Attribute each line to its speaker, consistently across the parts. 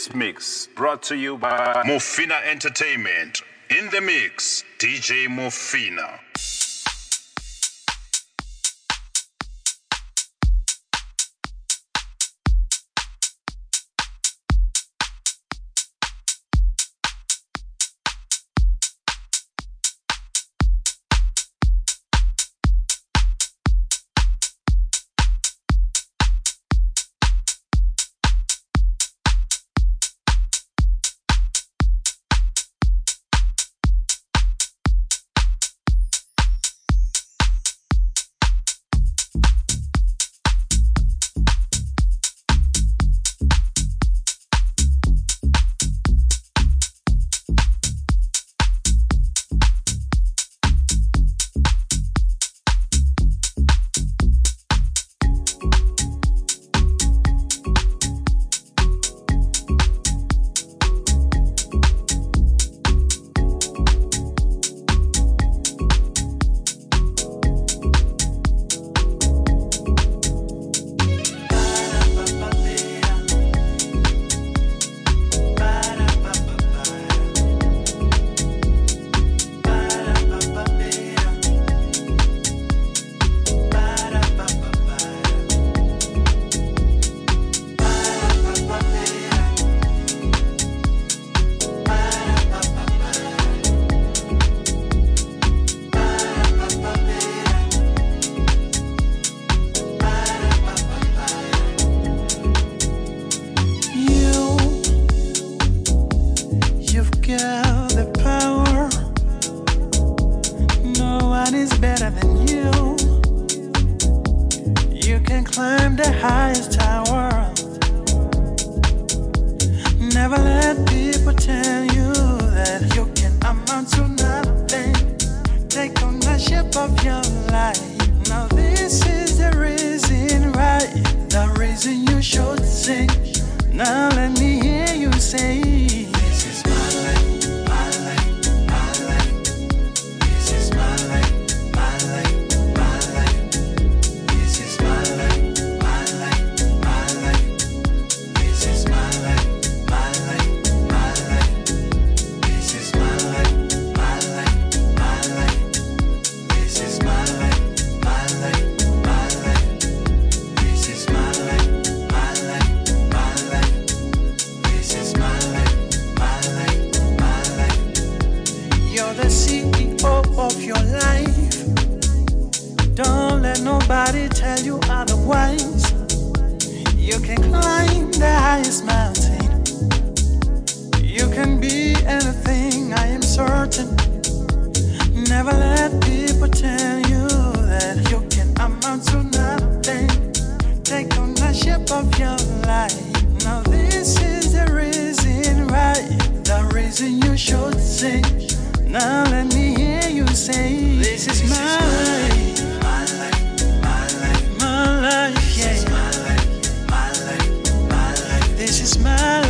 Speaker 1: This mix brought to you by Mofina Entertainment. In the mix, DJ Mofina.
Speaker 2: Never let people tell you that you can amount to nothing. Take ownership of your life. Now, this is the reason why, the reason you should sing. Now, let me hear you say, This, is my is life. life. My life. This is my life, my life, my life. This is my life.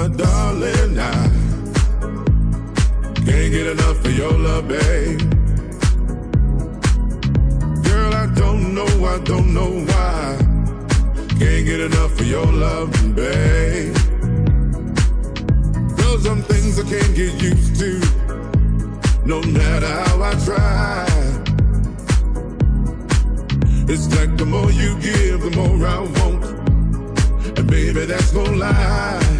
Speaker 3: My darling, I can't get enough of your love, babe. Girl, I don't know, I don't know why. Can't get enough of your love, babe. There's some things I can't get used to, no matter how I try. It's like the more you give, the more I want. And baby, that's no lie.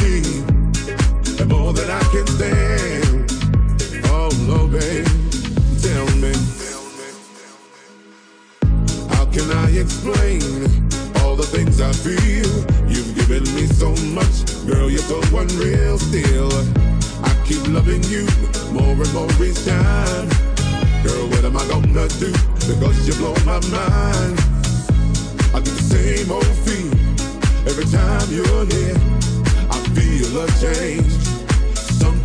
Speaker 3: can stand. Oh, no, babe, tell me. How can I explain all the things I feel? You've given me so much, girl, you're. I keep loving you more and more each time. Girl, what am I gonna do? Because you blow my mind. I the same old every time you're. I feel a change,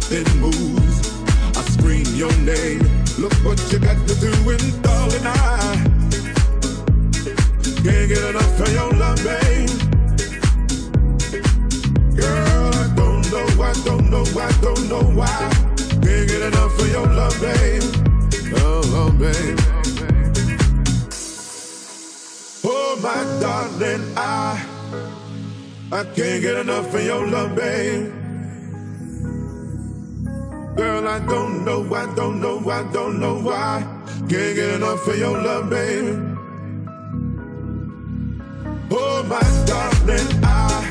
Speaker 3: something moves. I scream your name. Look what you got to do, and darling, I can't get enough of your love, babe. Girl, I don't know, I don't know, I don't know why. Can't get enough of your love, babe. Oh, oh babe. Oh, my darling, I I can't get enough of your love, babe. Girl, I don't know, I don't know, I don't know why. Can't get enough of your love, babe. Oh, my darling, I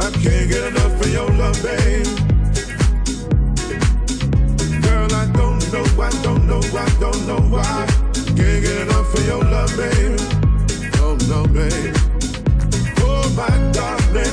Speaker 3: I can't get enough of your love, babe. Girl, I don't know, I don't know, I don't know why. Can't get enough of your love, babe. Oh no, babe. Oh my darling,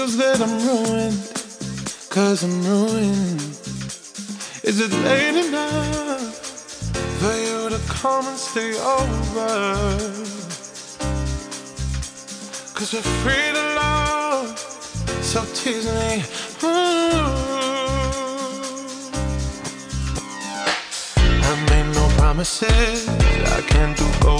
Speaker 4: feels that I'm ruined, cause I'm ruined. Is it late enough for you to come and stay over? Cause we're free to love, so tease me. Ooh. I made no promises, I can't do both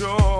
Speaker 5: sure.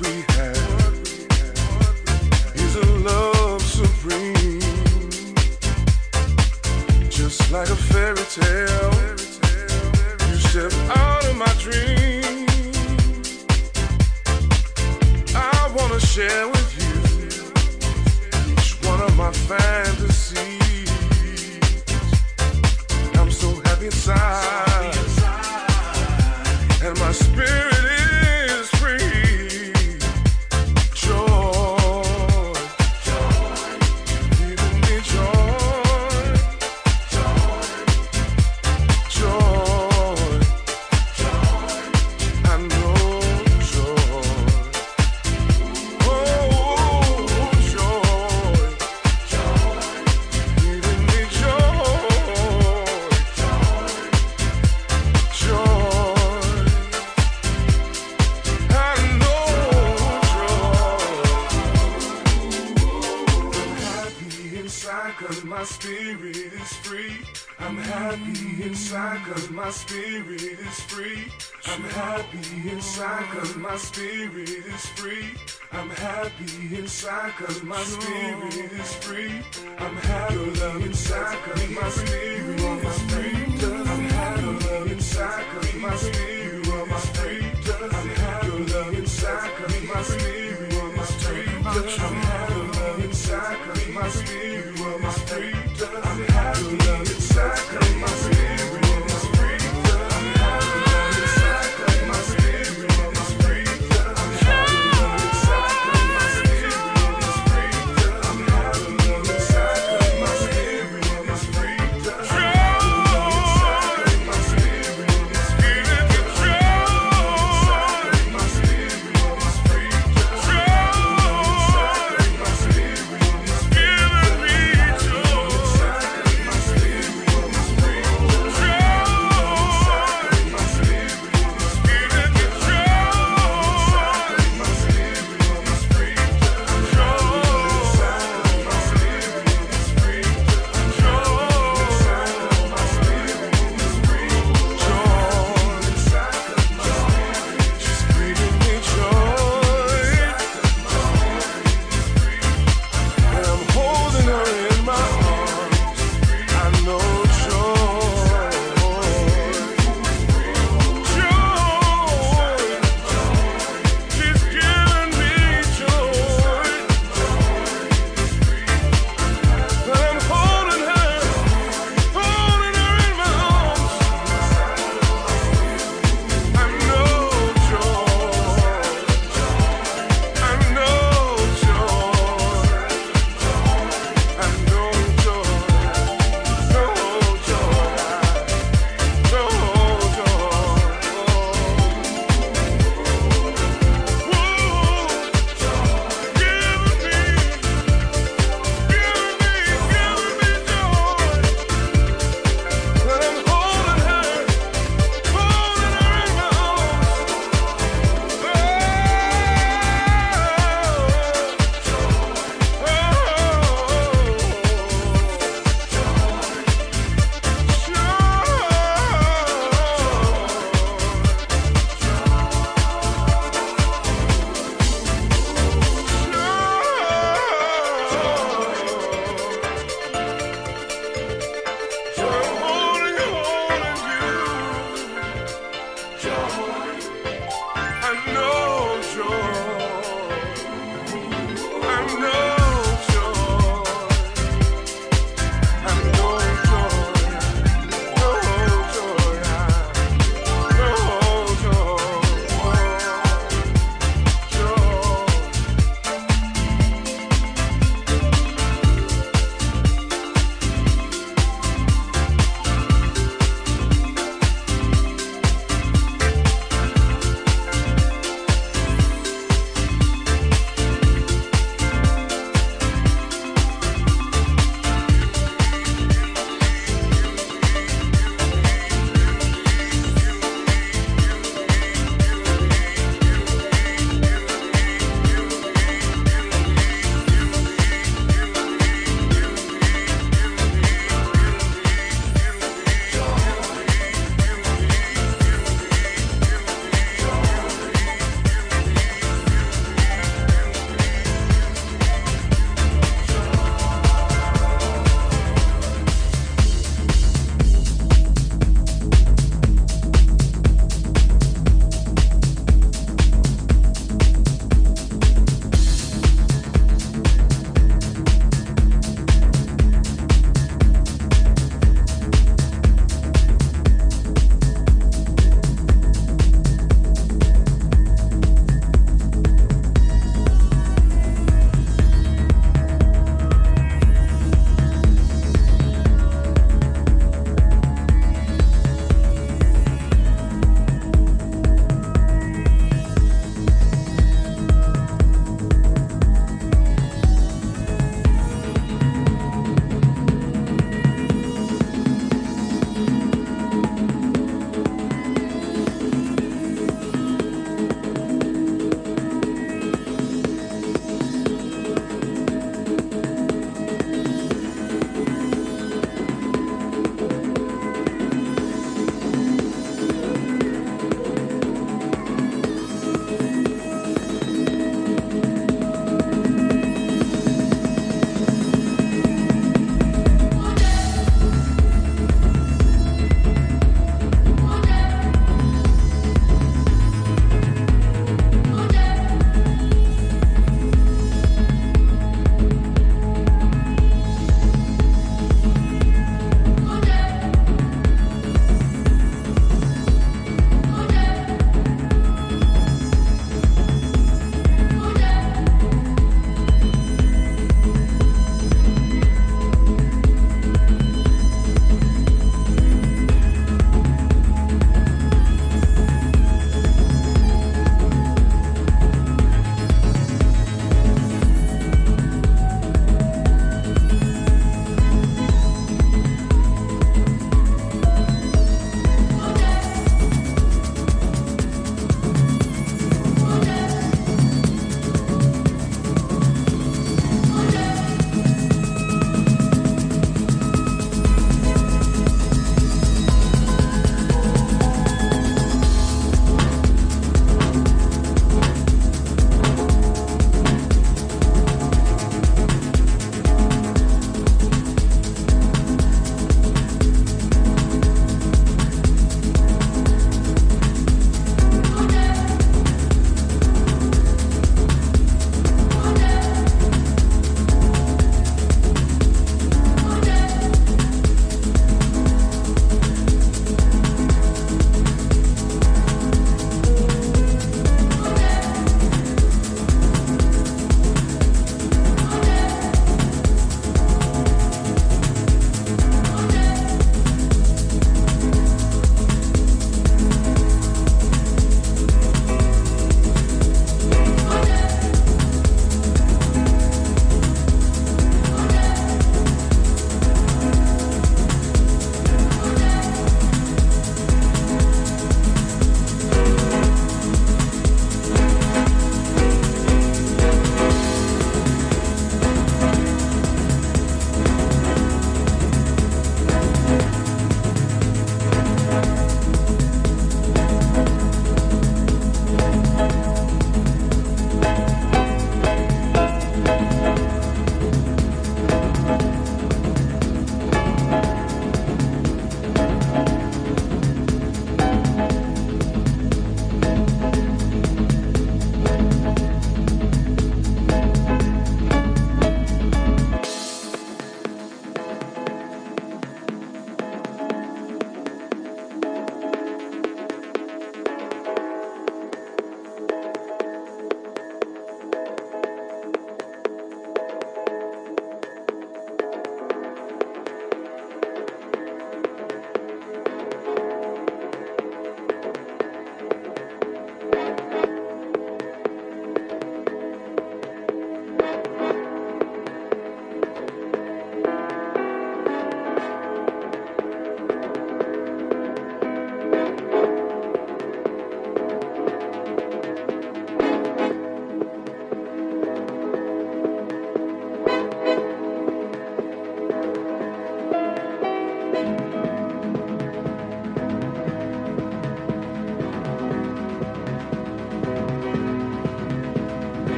Speaker 6: we
Speaker 5: Cause my spirit is free. I'm happy. Your love inside my spirit is free.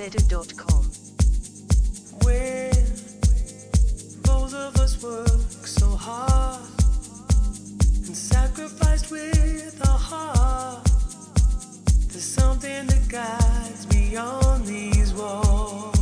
Speaker 2: Zedu.com. When both of us work so hard and sacrificed with our heart, there's something that guides beyond these walls.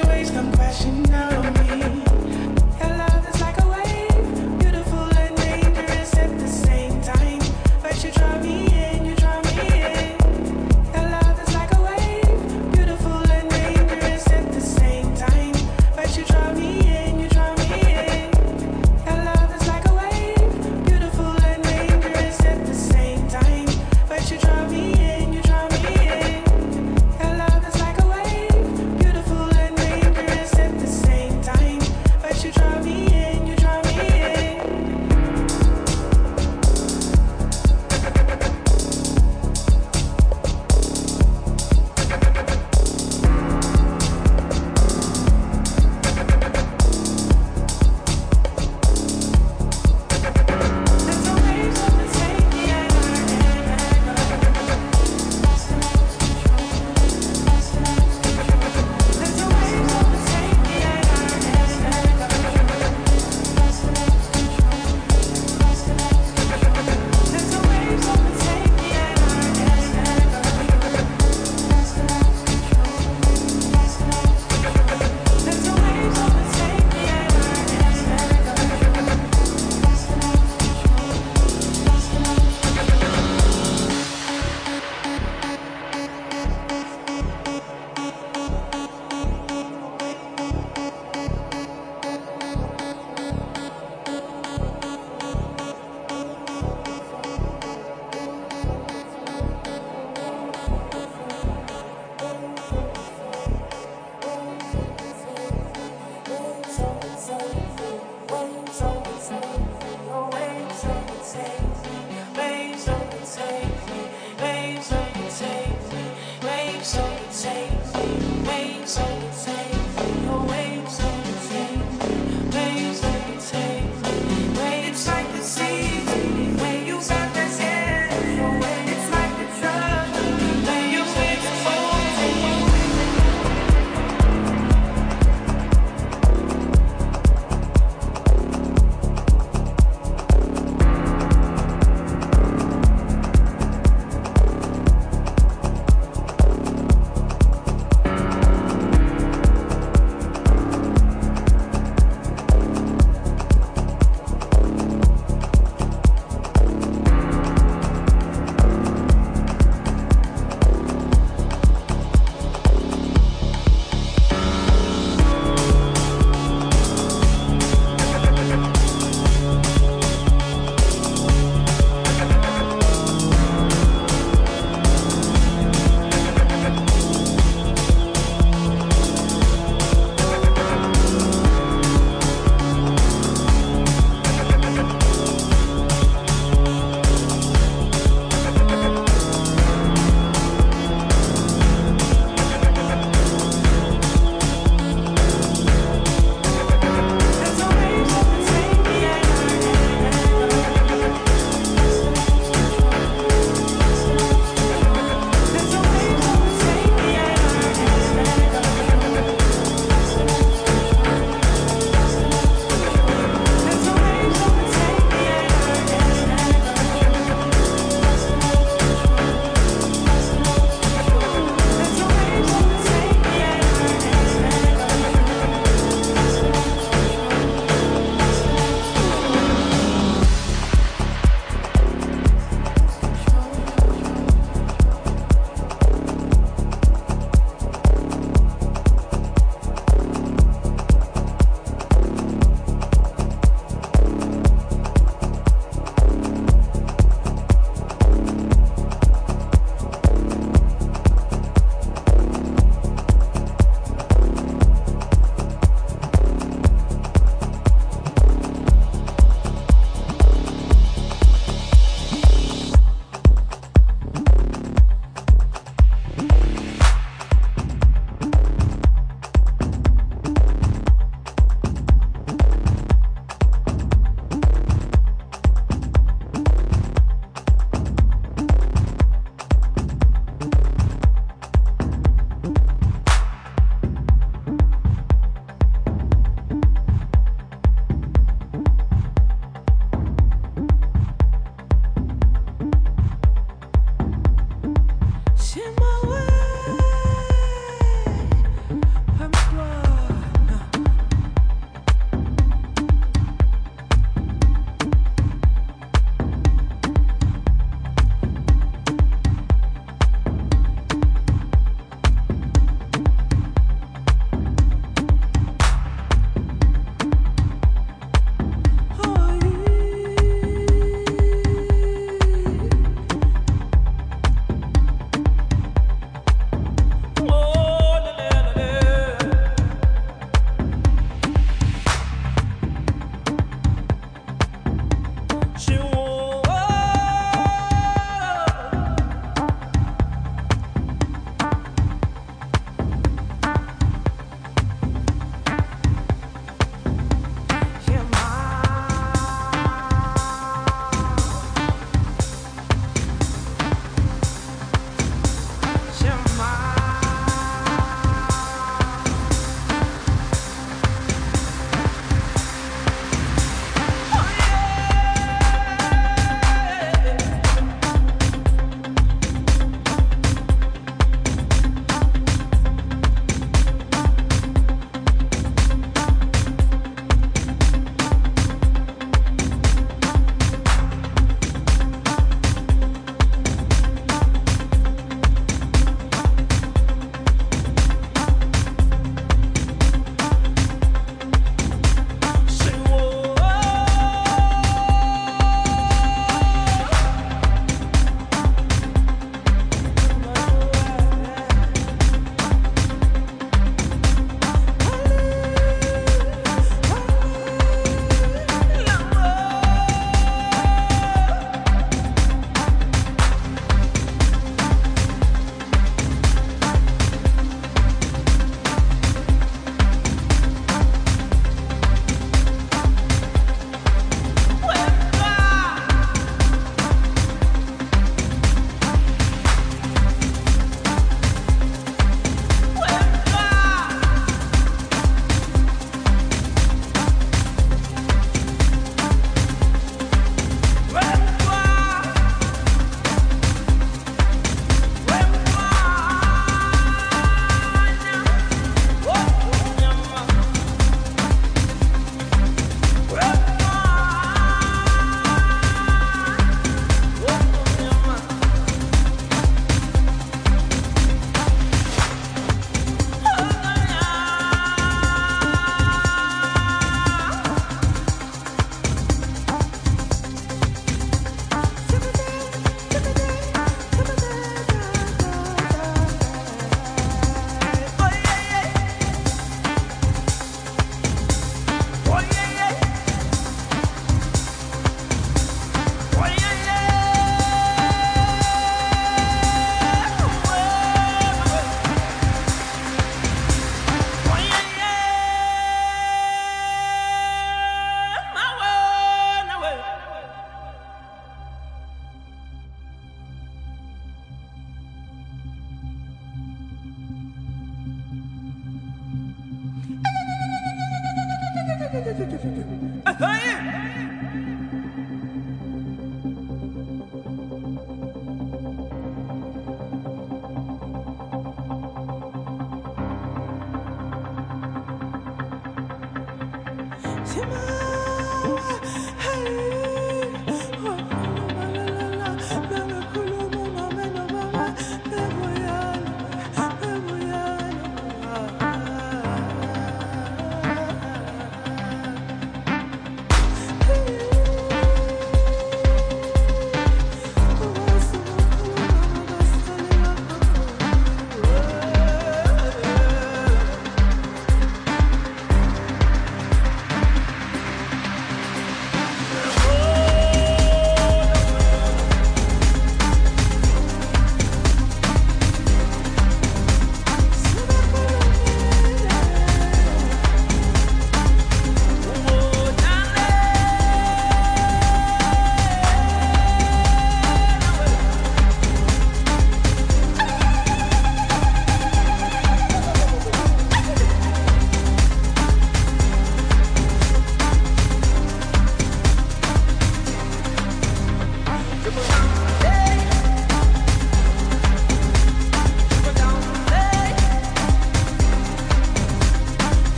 Speaker 2: let come crashing down on me.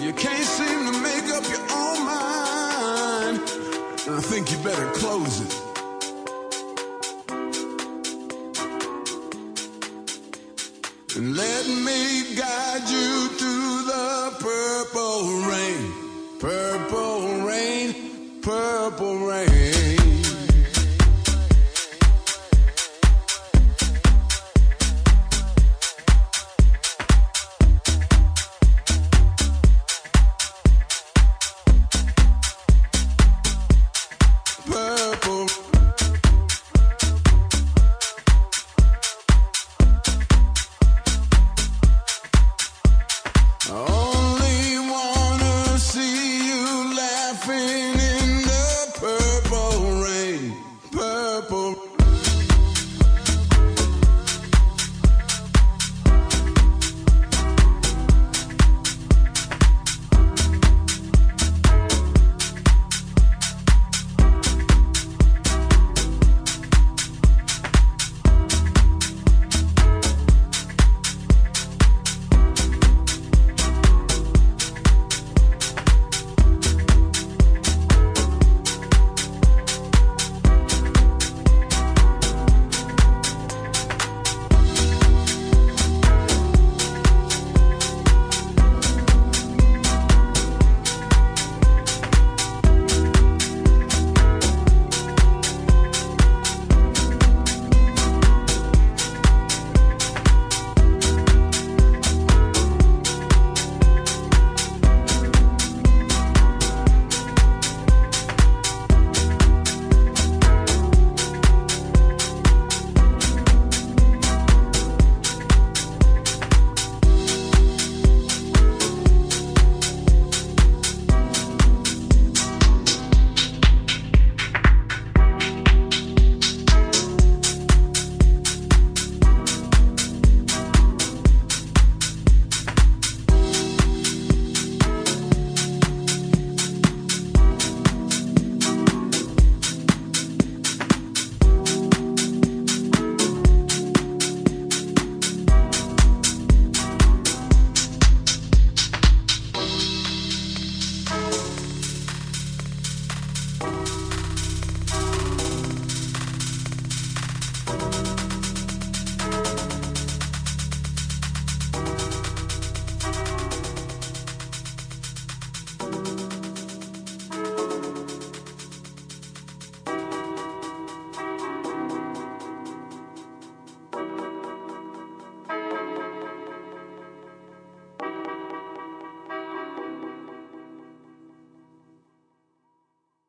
Speaker 3: You can't seem to make up your own mind, I think you better close it.